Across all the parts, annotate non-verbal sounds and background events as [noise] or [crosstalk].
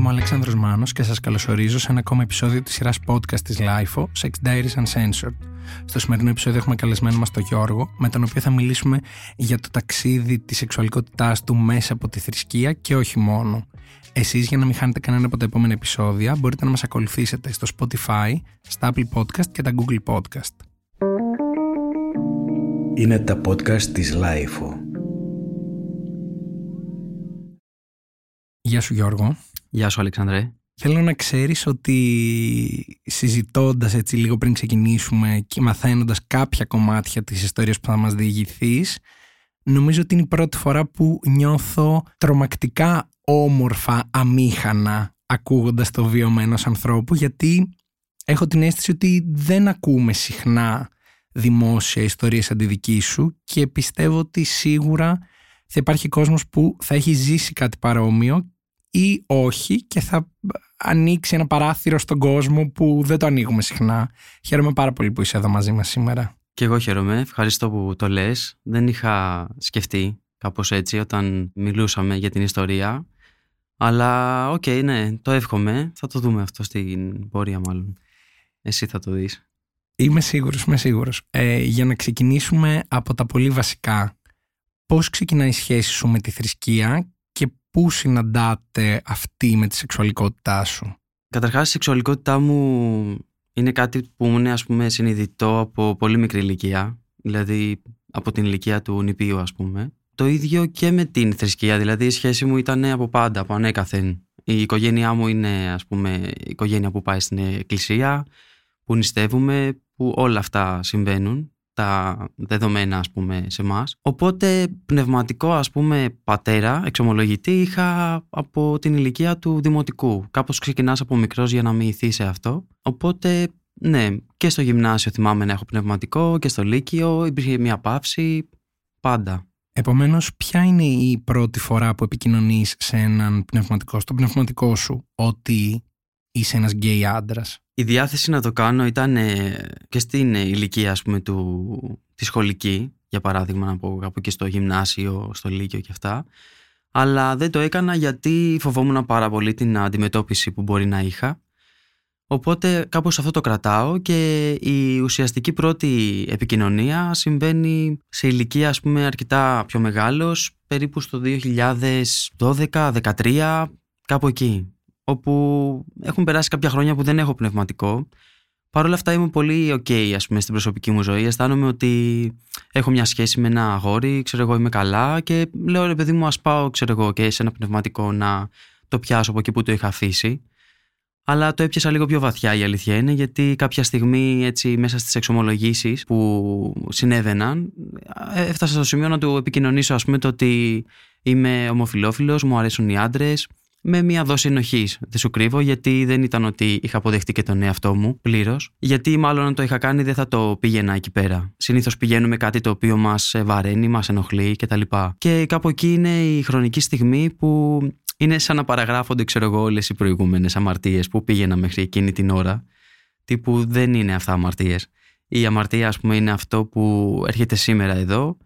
Είμαι ο Αλέξανδρος Μάνος και σας καλωσορίζω σε ένα ακόμα επεισόδιο της σειράς podcast της LIFO, Sex Diaries Uncensored. Στο σημερινό επεισόδιο έχουμε καλεσμένο μας τον Γιώργο, με τον οποίο θα μιλήσουμε για το ταξίδι της σεξουαλικότητάς του μέσα από τη θρησκεία και όχι μόνο. Εσείς για να μην χάνετε κανένα από τα επόμενα επεισόδια μπορείτε να μας ακολουθήσετε στο Spotify, στα Apple Podcast και τα Google Podcast. Είναι τα podcast της LIFO. Γεια σου Γιώργο. Γεια σου Αλεξανδρέ. Θέλω να ξέρεις ότι συζητώντας έτσι λίγο πριν ξεκινήσουμε και μαθαίνοντας κάποια κομμάτια της ιστορίας που θα μας διηγηθείς νομίζω ότι είναι η πρώτη φορά που νιώθω τρομακτικά όμορφα, αμήχανα ακούγοντας το βίωμα ενός ανθρώπου γιατί έχω την αίσθηση ότι δεν ακούμε συχνά δημόσια ιστορίες σαν τη δική σου και πιστεύω ότι σίγουρα θα υπάρχει κόσμος που θα έχει ζήσει κάτι παρόμοιο ή όχι και θα ανοίξει ένα παράθυρο στον κόσμο που δεν το ανοίγουμε συχνά. Χαίρομαι πάρα πολύ που είσαι εδώ μαζί μας σήμερα. Και εγώ χαίρομαι. Ευχαριστώ που το λες. Δεν είχα σκεφτεί κάπως έτσι όταν μιλούσαμε για την ιστορία. Αλλά OK, okay, ναι, το εύχομαι. Θα το δούμε αυτό στην πορεία μάλλον. Εσύ θα το δεις. Είμαι σίγουρος, είμαι σίγουρος. Ε, για να ξεκινήσουμε από τα πολύ βασικά. Πώς ξεκινάει η σχέση σου με τη θρησκεία και πού συναντάτε αυτή με τη σεξουαλικότητά σου; Καταρχάς η σεξουαλικότητά μου είναι κάτι που μου είναι ας πούμε συνειδητό από πολύ μικρή ηλικία. Δηλαδή από την ηλικία του νηπίου ας πούμε. Το ίδιο και με την θρησκεία, δηλαδή η σχέση μου ήταν από πάντα, από ανέκαθεν. Η οικογένειά μου είναι ας πούμε η οικογένεια που πάει στην εκκλησία, που νηστεύουμε, που όλα αυτά συμβαίνουν τα δεδομένα ας πούμε σε εμάς. Οπότε πνευματικό ας πούμε πατέρα, εξομολογητή είχα από την ηλικία του δημοτικού. Κάπως ξεκινάς από μικρός για να μοιηθεί σε αυτό. Οπότε ναι, και στο γυμνάσιο θυμάμαι να έχω πνευματικό και στο λύκειο υπήρχε μια παύση, πάντα. Επομένως, ποια είναι η πρώτη φορά που επικοινωνείς σε έναν πνευματικό, στο πνευματικό σου, ότι είσαι ένας γκέι άντρας. Η διάθεση να το κάνω ήταν ε, και στην ηλικία ας πούμε του, τη σχολική, για παράδειγμα να πω από και στο γυμνάσιο, στο λύκειο και αυτά. Αλλά δεν το έκανα γιατί φοβόμουν πάρα πολύ την αντιμετώπιση που μπορεί να είχα. Οπότε κάπως αυτό το κρατάω και η ουσιαστική πρώτη επικοινωνία συμβαίνει σε ηλικία ας πούμε αρκετά πιο μεγάλος, περίπου στο 2012-2013, κάπου εκεί όπου έχουν περάσει κάποια χρόνια που δεν έχω πνευματικό. Παρ' όλα αυτά είμαι πολύ ok ας πούμε στην προσωπική μου ζωή. Αισθάνομαι ότι έχω μια σχέση με ένα αγόρι, ξέρω εγώ είμαι καλά και λέω ρε παιδί μου ας πάω ξέρω εγώ και σε ένα πνευματικό να το πιάσω από εκεί που το είχα αφήσει. Αλλά το έπιασα λίγο πιο βαθιά η αλήθεια είναι γιατί κάποια στιγμή έτσι μέσα στις εξομολογήσεις που συνέβαιναν έφτασα στο σημείο να του επικοινωνήσω ας πούμε το ότι είμαι ομοφιλόφιλος, μου αρέσουν οι άντρες με μια δόση ενοχής. Δεν σου κρύβω, γιατί δεν ήταν ότι είχα αποδεχτεί και τον εαυτό μου πλήρως. Γιατί μάλλον αν το είχα κάνει δεν θα το πήγαινα εκεί πέρα. Συνήθως πηγαίνουμε κάτι το οποίο μας βαραίνει, μας ενοχλεί κτλ. Και κάπου εκεί είναι η χρονική στιγμή που είναι σαν να παραγράφονται, ξέρω εγώ, όλες οι προηγούμενες αμαρτίες που πήγαινα μέχρι εκείνη την ώρα. Τύπου δεν είναι αυτά αμαρτίες. Η αμαρτία, ας πούμε, είναι αυτό που έρχεται σήμερα εδώ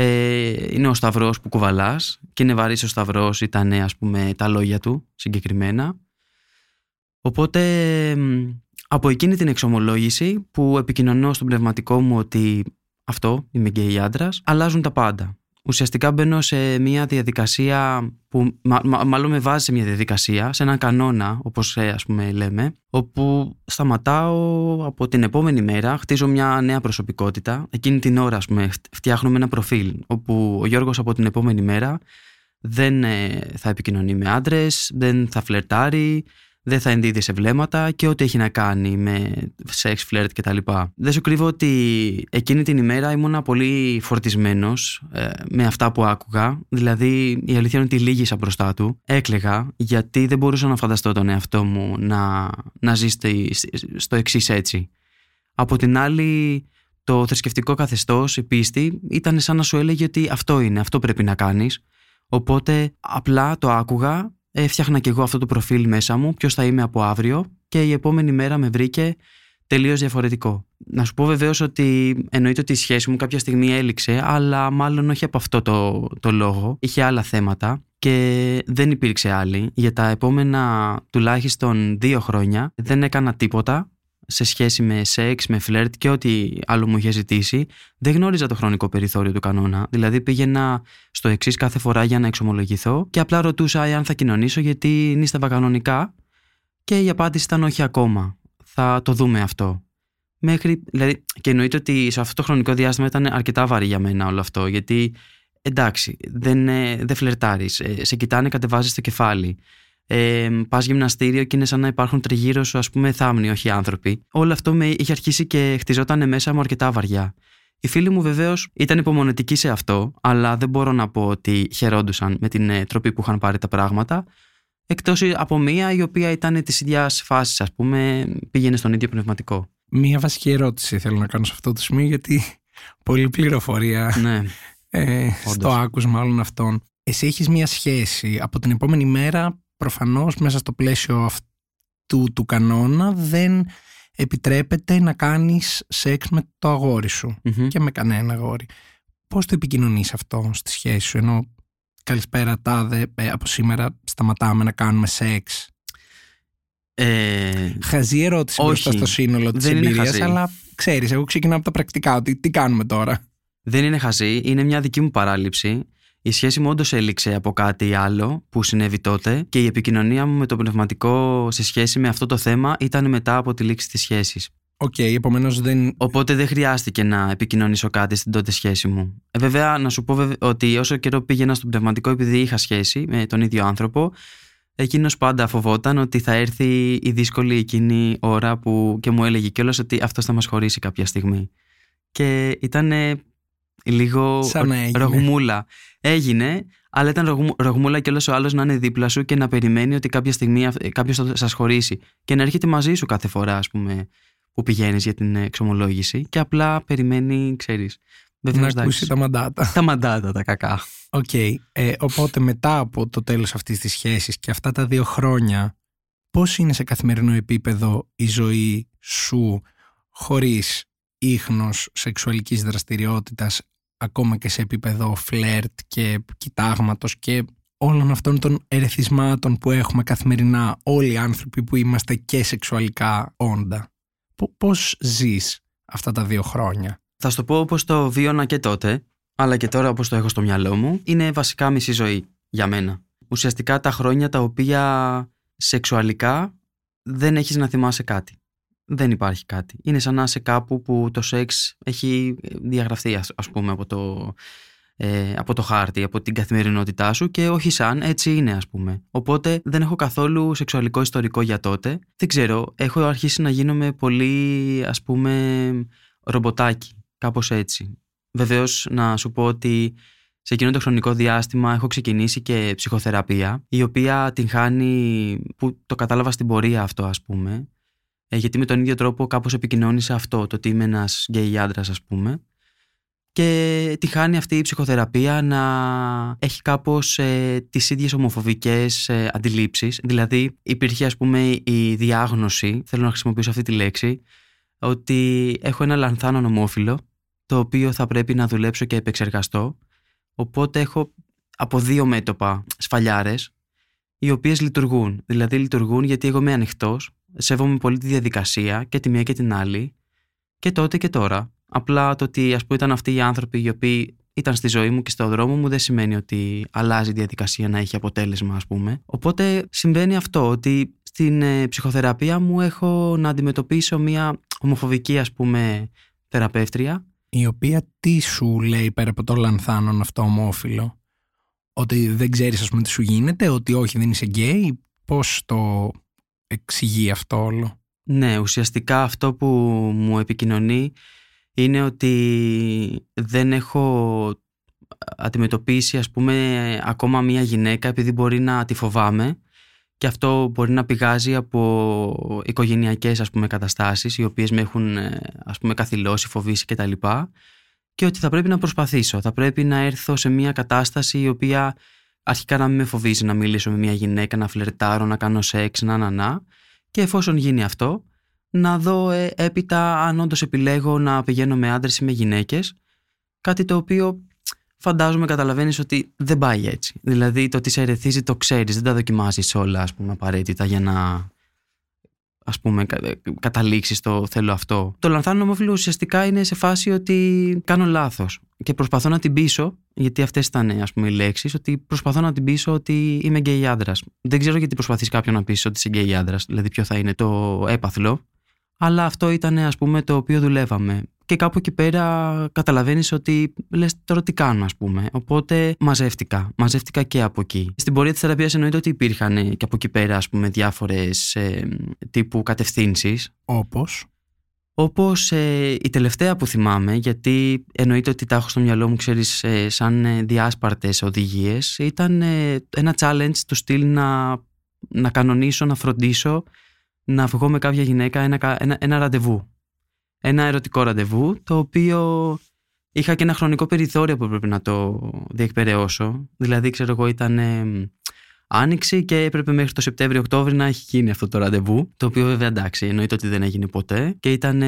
ε, είναι ο σταυρός που κουβαλάς και είναι βαρύς ο σταυρός ήταν ας πούμε τα λόγια του συγκεκριμένα. Οπότε από εκείνη την εξομολόγηση που επικοινωνώ στον πνευματικό μου ότι αυτό είμαι γκέι άντρας αλλάζουν τα πάντα ουσιαστικά μπαίνω σε μια διαδικασία που μάλλον με βάζει σε μια διαδικασία, σε έναν κανόνα όπως ε, ας πούμε λέμε, όπου σταματάω από την επόμενη μέρα, χτίζω μια νέα προσωπικότητα. Εκείνη την ώρα ας πούμε φτιάχνουμε ένα προφίλ, όπου ο Γιώργος από την επόμενη μέρα δεν ε, θα επικοινωνεί με άντρες, δεν θα φλερτάρει, δεν θα ενδίδει σε βλέμματα και ό,τι έχει να κάνει με σεξ, φλερτ κτλ. Δεν σου κρύβω ότι εκείνη την ημέρα ήμουν πολύ φορτισμένος ε, με αυτά που άκουγα. Δηλαδή, η αλήθεια είναι ότι λύγησα μπροστά του. Έκλεγα γιατί δεν μπορούσα να φανταστώ τον εαυτό μου να, να ζει στο εξής έτσι. Από την άλλη, το θρησκευτικό καθεστώς, η πίστη, ήταν σαν να σου έλεγε ότι αυτό είναι, αυτό πρέπει να κάνεις. Οπότε απλά το άκουγα έφτιαχνα και εγώ αυτό το προφίλ μέσα μου, ποιος θα είμαι από αύριο και η επόμενη μέρα με βρήκε τελείως διαφορετικό. Να σου πω βεβαίως ότι εννοείται ότι η σχέση μου κάποια στιγμή έληξε, αλλά μάλλον όχι από αυτό το, το λόγο. Είχε άλλα θέματα. και δεν υπήρξε άλλη. Για τα επόμενα τουλάχιστον δύο χρόνια δεν έκανα τίποτα σε σχέση με σεξ, με φλερτ και ό,τι άλλο μου είχε ζητήσει. Δεν γνώριζα το χρονικό περιθώριο του κανόνα. Δηλαδή πήγαινα στο εξής κάθε φορά για να εξομολογηθώ και απλά ρωτούσα αν θα κοινωνήσω γιατί νίσταβα κανονικά και η απάντηση ήταν όχι ακόμα. Θα το δούμε αυτό. Μέχρι, δηλαδή, και εννοείται ότι σε αυτό το χρονικό διάστημα ήταν αρκετά βαρύ για μένα όλο αυτό γιατί εντάξει, δεν, ε, δεν φλερτάρεις, ε, σε κοιτάνε, κατεβάζεις το κεφάλι. Ε, πας γυμναστήριο και είναι σαν να υπάρχουν τριγύρω σου, ας πούμε, θάμνοι, όχι άνθρωποι. Όλο αυτό με είχε αρχίσει και χτιζόταν μέσα μου αρκετά βαριά. Οι φίλοι μου βεβαίως ήταν υπομονετικοί σε αυτό, αλλά δεν μπορώ να πω ότι χαιρόντουσαν με την ε, τροπή που είχαν πάρει τα πράγματα. Εκτός από μία η οποία ήταν της ίδιας φάσης, ας πούμε, πήγαινε στον ίδιο πνευματικό. Μία βασική ερώτηση θέλω να κάνω σε αυτό το σημείο, γιατί [laughs] πολλή πληροφορία Ναι. ε, στο άκουσμα όλων αυτών. Εσύ έχεις μία σχέση. Από την επόμενη μέρα, προφανώς, μέσα στο πλαίσιο αυτού του κανόνα, δεν επιτρέπεται να κάνεις σεξ με το αγόρι σου Μμμ. και με κανένα αγόρι. Πώς το επικοινωνείς αυτό στη σχέση σου, ενώ καλησπέρα τάδε, ε, από σήμερα σταματάμε να κάνουμε σεξ; Ε, Χαζή ερώτηση Όχι. μπροστά στο σύνολο της Δεν είναι εμπειρίας, χαζή. αλλά ξέρεις, εγώ ξεκινάω από τα πρακτικά, ότι τι κάνουμε τώρα; δεν είναι χαζή, είναι μια δική μου παράληψη. Η σχέση μου όντως έληξε από κάτι άλλο που συνέβη τότε και η επικοινωνία μου με το πνευματικό σε σχέση με αυτό το θέμα ήταν μετά από τη λήξη της σχέσης. Οκ, επομένως δεν... Οπότε δεν χρειάστηκε να επικοινωνήσω κάτι στην τότε σχέση μου. Ε, βέβαια, να σου πω βεβαι- ότι όσο καιρό πήγαινα στο πνευματικό επειδή είχα σχέση με τον ίδιο άνθρωπο, εκείνος πάντα φοβόταν ότι θα έρθει η δύσκολη εκείνη ώρα που και μου έλεγε κιόλας ότι αυτός θα μας χωρίσει κάποια στιγμή. Και ήταν λίγο Σαν να έγινε. ρογμούλα. Έγινε, αλλά ήταν ρογμού- ρογμούλα κιόλας ο άλλος να είναι δίπλα σου και να περιμένει ότι κάποια στιγμή κάποιος θα σας χωρίσει και να έρχεται μαζί σου κάθε φορά, ας πούμε, που πηγαίνεις για την εξομολόγηση και απλά περιμένει, ξέρεις. να Βεβαίως, ακούσει εντάξει. τα μαντάτα. τα μαντάτα, τα κακά. Οκ, ε, οπότε μετά από το τέλος αυτής της σχέσης και αυτά τα δύο χρόνια, πώς είναι σε καθημερινό επίπεδο η ζωή σου χωρίς ίχνος σεξουαλικής δραστηριότητας, ακόμα και σε επίπεδο φλερτ και κοιτάγματος και όλων αυτών των ερεθισμάτων που έχουμε καθημερινά όλοι οι άνθρωποι που είμαστε και σεξουαλικά όντα. Πο- Πώς ζεις αυτά τα δύο χρόνια; Θα σου το πω όπως το βίωνα και τότε, αλλά και τώρα όπως το έχω στο μυαλό μου, είναι βασικά μισή ζωή για μένα. Ουσιαστικά τα χρόνια τα οποία σεξουαλικά δεν έχεις να θυμάσαι κάτι. Δεν υπάρχει κάτι. Είναι σαν να είσαι κάπου που το σεξ έχει διαγραφεί ας, ας πούμε από το, ε, από το χάρτη, από την καθημερινότητά σου και όχι σαν, έτσι είναι ας πούμε. Οπότε δεν έχω καθόλου σεξουαλικό ιστορικό για τότε. Δεν ξέρω, έχω αρχίσει να γίνομαι πολύ ας πούμε ρομποτάκι, κάπως έτσι. Βεβαίως να σου πω ότι σε εκείνο το χρονικό διάστημα έχω ξεκινήσει και ψυχοθεραπεία, η οποία την χάνει, που το κατάλαβα στην πορεία αυτό ας πούμε, ε, γιατί με τον ίδιο τρόπο κάπως επικοινώνησα αυτό, το ότι είμαι ένας γκέι άντρας ας πούμε, και τη χάνει αυτή η ψυχοθεραπεία να έχει κάπως ε, τις ίδιες ομοφοβικές ε, αντιλήψεις. Δηλαδή υπήρχε ας πούμε η διάγνωση, θέλω να χρησιμοποιήσω αυτή τη λέξη, ότι έχω ένα λανθάνον ομόφυλο, το οποίο θα πρέπει να δουλέψω και επεξεργαστώ. Οπότε έχω από δύο μέτωπα σφαλιάρες, οι οποίες λειτουργούν. Δηλαδή λειτουργούν γιατί εγώ είμαι ανοιχτός, σέβομαι πολύ τη διαδικασία και τη μία και την άλλη, και τότε και τώρα. Απλά το ότι ας πούμε ήταν αυτοί οι άνθρωποι οι οποίοι ήταν στη ζωή μου και στο δρόμο μου δεν σημαίνει ότι αλλάζει η διαδικασία να έχει αποτέλεσμα ας πούμε. Οπότε συμβαίνει αυτό ότι στην ε, ψυχοθεραπεία μου έχω να αντιμετωπίσω μια ομοφοβική ας πούμε θεραπεύτρια η οποία τι σου λέει πέρα από το λανθάνον αυτό ομόφυλο; Ότι δεν ξέρεις ας πούμε τι σου γίνεται ότι όχι δεν είσαι γκέι; Πώς το εξηγεί αυτό όλο; Ναι, ουσιαστικά αυτό που μου επικοινωνεί είναι ότι δεν έχω αντιμετωπίσει ας πούμε ακόμα μια γυναίκα επειδή μπορεί να τη φοβάμαι και αυτό μπορεί να πηγάζει από οικογενειακές ας πούμε καταστάσεις οι οποίες με έχουν ε, ας πούμε καθυλώσει, φοβήσει κτλ. Και ότι θα πρέπει να προσπαθήσω, θα πρέπει να έρθω σε μια κατάσταση η οποία αρχικά να μην με φοβίζει να μιλήσω με μια γυναίκα, να φλερτάρω, να κάνω σεξ, να να να και εφόσον γίνει αυτό να δω ε, έπειτα αν όντως επιλέγω να πηγαίνω με άντρες ή με γυναίκες κάτι το οποίο φαντάζομαι καταλαβαίνεις ότι δεν πάει έτσι. Δηλαδή το τι σε ερεθίζει το ξέρεις, δεν τα δοκιμάζεις όλα ας πούμε, απαραίτητα για να ας πούμε ε, καταλήξει στο θέλω αυτό. Το λανθάνον ομόφυλο ουσιαστικά είναι σε φάση ότι κάνω λάθος και προσπαθώ να την πείσω, γιατί αυτές ήταν ας πούμε οι λέξεις, ότι προσπαθώ να την πείσω ότι είμαι γκέι άντρας. Δεν ξέρω γιατί προσπαθείς κάποιον να πείσει ότι είσαι γκέι άντρας, δηλαδή ποιο θα είναι το έπαθλο, αλλά αυτό ήταν ας πούμε το οποίο δουλεύαμε και κάπου εκεί πέρα καταλαβαίνεις ότι λες τώρα τι κάνω, ας πούμε. Οπότε μαζεύτηκα. Μαζεύτηκα και από εκεί. Στην πορεία της θεραπείας εννοείται ότι υπήρχαν και από εκεί πέρα, ας πούμε, διάφορες ε, τύπου κατευθύνσεις. Όπως; Όπως ε, η τελευταία που θυμάμαι, γιατί εννοείται ότι τα έχω στο μυαλό μου, ξέρεις, ε, σαν ε, διάσπαρτες οδηγίες, ήταν ε, ένα challenge του στυλ να, να κανονίσω, να φροντίσω να βγω με κάποια γυναίκα ένα, ένα, ένα ραντεβού ένα ερωτικό ραντεβού, το οποίο είχα και ένα χρονικό περιθώριο που έπρεπε να το διεκπαιρεώσω. Δηλαδή, ξέρω εγώ, ήταν άνοιξη και έπρεπε μέχρι το Σεπτέμβριο-Οκτώβριο να έχει γίνει αυτό το ραντεβού. Το οποίο βέβαια εντάξει, εννοείται ότι δεν έγινε ποτέ. Και ήταν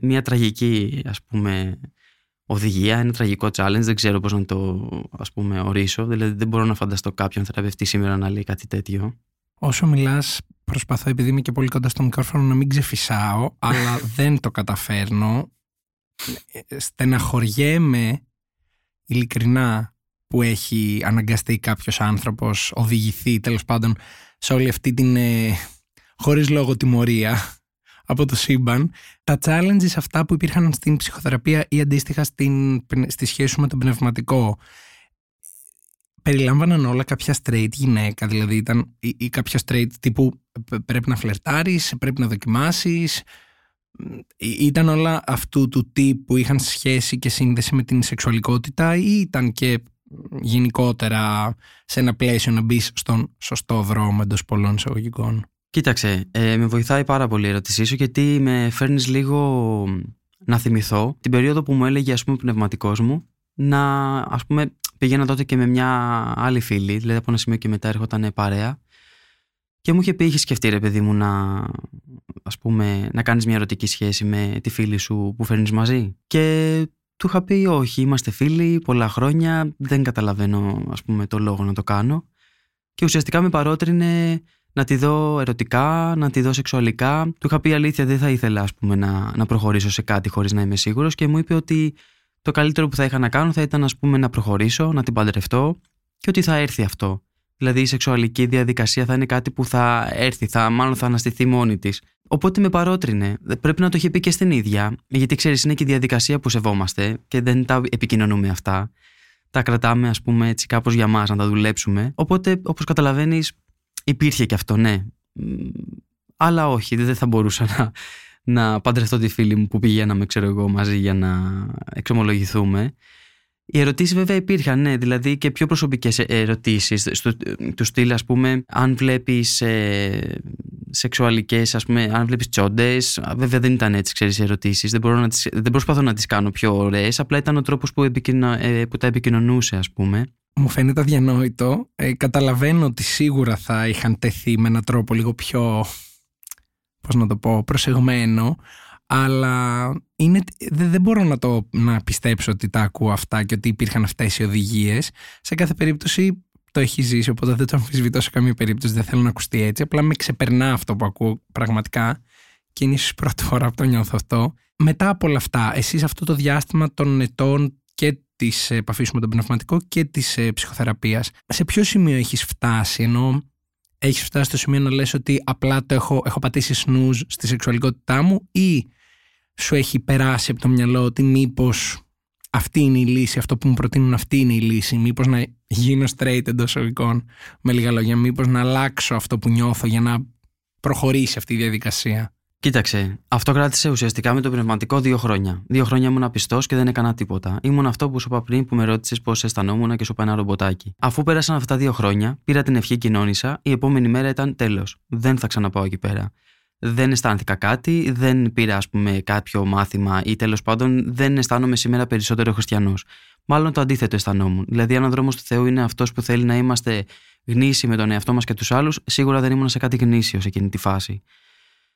μια τραγική, ας πούμε, οδηγία, ένα τραγικό challenge. Δεν ξέρω πώς να το ας πούμε, ορίσω. Δηλαδή, δεν μπορώ να φανταστώ κάποιον θεραπευτή σήμερα να λέει κάτι τέτοιο. Όσο μιλάς, προσπαθώ επειδή είμαι και πολύ κοντά στο μικρόφωνο να μην ξεφυσάω, αλλά [laughs] δεν το καταφέρνω. Στεναχωριέμαι ειλικρινά που έχει αναγκαστεί κάποιος άνθρωπος, οδηγηθεί τέλος πάντων σε όλη αυτή την ε, χωρίς λόγο τιμωρία [laughs] από το σύμπαν. Τα challenges αυτά που υπήρχαν στην ψυχοθεραπεία ή αντίστοιχα στην, στη σχέση σου με τον πνευματικό περιλάμβαναν όλα κάποια straight γυναίκα, δηλαδή ήταν ή, ή κάποια straight τύπου πρέπει να φλερτάρεις, πρέπει να δοκιμάσεις, ήταν όλα αυτού του τύπου που είχαν σχέση και σύνδεση με την σεξουαλικότητα ή ήταν και γενικότερα σε ένα πλαίσιο να μπεις στον σωστό δρόμο εντός πολλών εισαγωγικών. Κοίταξε, ε, με βοηθάει πάρα πολύ η ερώτησή σου γιατί με φέρνεις λίγο να θυμηθώ την περίοδο που μου έλεγε ας πούμε ο πνευματικός μου να ας πούμε Πήγαινα τότε και με μια άλλη φίλη, δηλαδή από ένα σημείο και μετά έρχονταν παρέα. Και μου είχε πει: Είχες σκεφτεί, ρε παιδί μου, να, ας πούμε, να κάνεις μια ερωτική σχέση με τη φίλη σου που φέρνεις μαζί; Και του είχα πει: Όχι, είμαστε φίλοι πολλά χρόνια. Δεν καταλαβαίνω, ας πούμε, το λόγο να το κάνω. Και ουσιαστικά με παρότρινε να τη δω ερωτικά, να τη δω σεξουαλικά. Του είχα πει αλήθεια, δεν θα ήθελα ας πούμε, να, να προχωρήσω σε κάτι χωρίς να είμαι σίγουρος και μου είπε ότι το καλύτερο που θα είχα να κάνω θα ήταν ας πούμε να προχωρήσω, να την παντρευτώ και ότι θα έρθει αυτό. Δηλαδή η σεξουαλική διαδικασία θα είναι κάτι που θα έρθει, θα, μάλλον θα αναστηθεί μόνη της. Οπότε με παρότρινε. Πρέπει να το είχε πει και στην ίδια, γιατί ξέρεις, είναι και η διαδικασία που σεβόμαστε και δεν τα επικοινωνούμε αυτά. Τα κρατάμε, ας πούμε, έτσι κάπως για μας να τα δουλέψουμε. Οπότε, όπως καταλαβαίνεις, υπήρχε και αυτό, ναι. Αλλά όχι, δεν θα μπορούσα να, να παντρευτώ τη φίλη μου που πηγαίναμε, ξέρω εγώ, μαζί για να εξομολογηθούμε. Οι ερωτήσεις βέβαια υπήρχαν, ναι, δηλαδή και πιο προσωπικές ερωτήσεις. Του στυλ, ας πούμε, αν βλέπεις ε, σεξουαλικές, ας πούμε, αν βλέπεις τσόντες. Βέβαια δεν ήταν έτσι, ξέρεις, οι ερωτήσεις. Δεν, δεν προσπαθώ να τις κάνω πιο ωραίες. Απλά ήταν ο τρόπος που, ε, που τα επικοινωνούσε, ας πούμε. Μου φαίνεται αδιανόητο. Ε, καταλαβαίνω ότι σίγουρα θα είχαν τεθεί με έναν τρόπο λίγο πιο πώς να το πω, προσεγμένο, αλλά είναι, δεν, μπορώ να, το, να πιστέψω ότι τα ακούω αυτά και ότι υπήρχαν αυτές οι οδηγίες. Σε κάθε περίπτωση το έχει ζήσει, οπότε δεν το αμφισβητώ σε καμία περίπτωση, δεν θέλω να ακουστεί έτσι. Απλά με ξεπερνά αυτό που ακούω πραγματικά και είναι ίσως πρώτη φορά που το νιώθω αυτό. Μετά από όλα αυτά, εσείς αυτό το διάστημα των ετών και της επαφής με τον πνευματικό και της ε, ψυχοθεραπείας, σε ποιο σημείο έχεις φτάσει, ενώ έχεις φτάσει στο σημείο να λες ότι απλά το έχω, έχω πατήσει σνούζ στη σεξουαλικότητά μου ή σου έχει περάσει από το μυαλό ότι μήπως αυτή είναι η λύση, αυτό που μου προτείνουν αυτή είναι η λύση, μήπως να γίνω straight εντός εισαγωγικών, με λίγα λόγια, μήπως να αλλάξω αυτό που νιώθω για να προχωρήσει αυτή η διαδικασία. Κοίταξε, αυτό κράτησε ουσιαστικά με το πνευματικό δύο χρόνια. Δύο χρόνια ήμουν πιστός και δεν έκανα τίποτα. Ήμουν αυτό που σου είπα πριν που με ρώτησες πώς αισθανόμουν και σου είπα ένα ρομποτάκι. Αφού πέρασαν αυτά τα δύο χρόνια, πήρα την ευχή κοινώνησα, η επόμενη μέρα ήταν τέλος. Δεν θα ξαναπάω εκεί πέρα. Δεν αισθάνθηκα κάτι, δεν πήρα, ας πούμε, κάποιο μάθημα ή τέλος πάντων δεν αισθάνομαι σήμερα περισσότερο χριστιανός. Μάλλον το αντίθετο αισθανόμουν. Δηλαδή, αν ο δρόμος του Θεού είναι αυτός που θέλει να είμαστε γνήσιοι με τον εαυτό μας και τους άλλους, σίγουρα δεν ήμουν σε κάτι γνήσιο σε εκείνη τη φάση.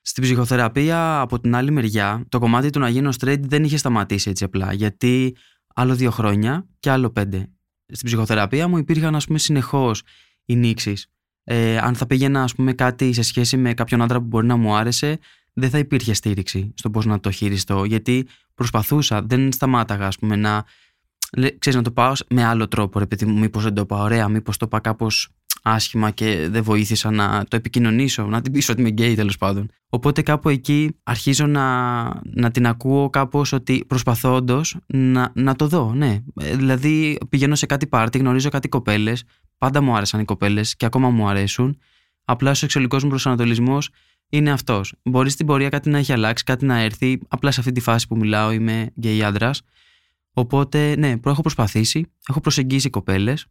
Στην ψυχοθεραπεία, από την άλλη μεριά, το κομμάτι του να γίνω straight δεν είχε σταματήσει έτσι απλά. Γιατί άλλο δύο χρόνια και άλλο πέντε. Στην ψυχοθεραπεία μου υπήρχαν, ας πούμε, συνεχώς οι νήξεις. Ε, αν θα πήγαινα, ας πούμε, κάτι σε σχέση με κάποιον άντρα που μπορεί να μου άρεσε, δεν θα υπήρχε στήριξη στο πώς να το χειριστώ. Γιατί προσπαθούσα, δεν σταμάταγα, ας πούμε, να. Ξέρεις, να το πάω με άλλο τρόπο, ρε παιδί μου, μήπως δεν το πάω ωραία, μήπως το πάω κάπως άσχημα και δεν βοήθησα να το επικοινωνήσω, να την πείσω ότι είμαι γκέι τέλος πάντων. Οπότε κάπου εκεί αρχίζω να, να την ακούω κάπως ότι προσπαθώ όντως να, να το δω, ναι. Ε, δηλαδή πηγαίνω σε κάτι πάρτι, γνωρίζω κάτι κοπέλες, πάντα μου άρεσαν οι κοπέλες και ακόμα μου αρέσουν. Απλά ο σεξουαλικός μου προσανατολισμός είναι αυτός. Μπορεί στην πορεία κάτι να έχει αλλάξει, κάτι να έρθει. Απλά σε αυτή τη φάση που μιλάω είμαι γκέι άντρας. Οπότε, ναι, έχω προσπαθήσει, έχω προσεγγίσει κοπέλες.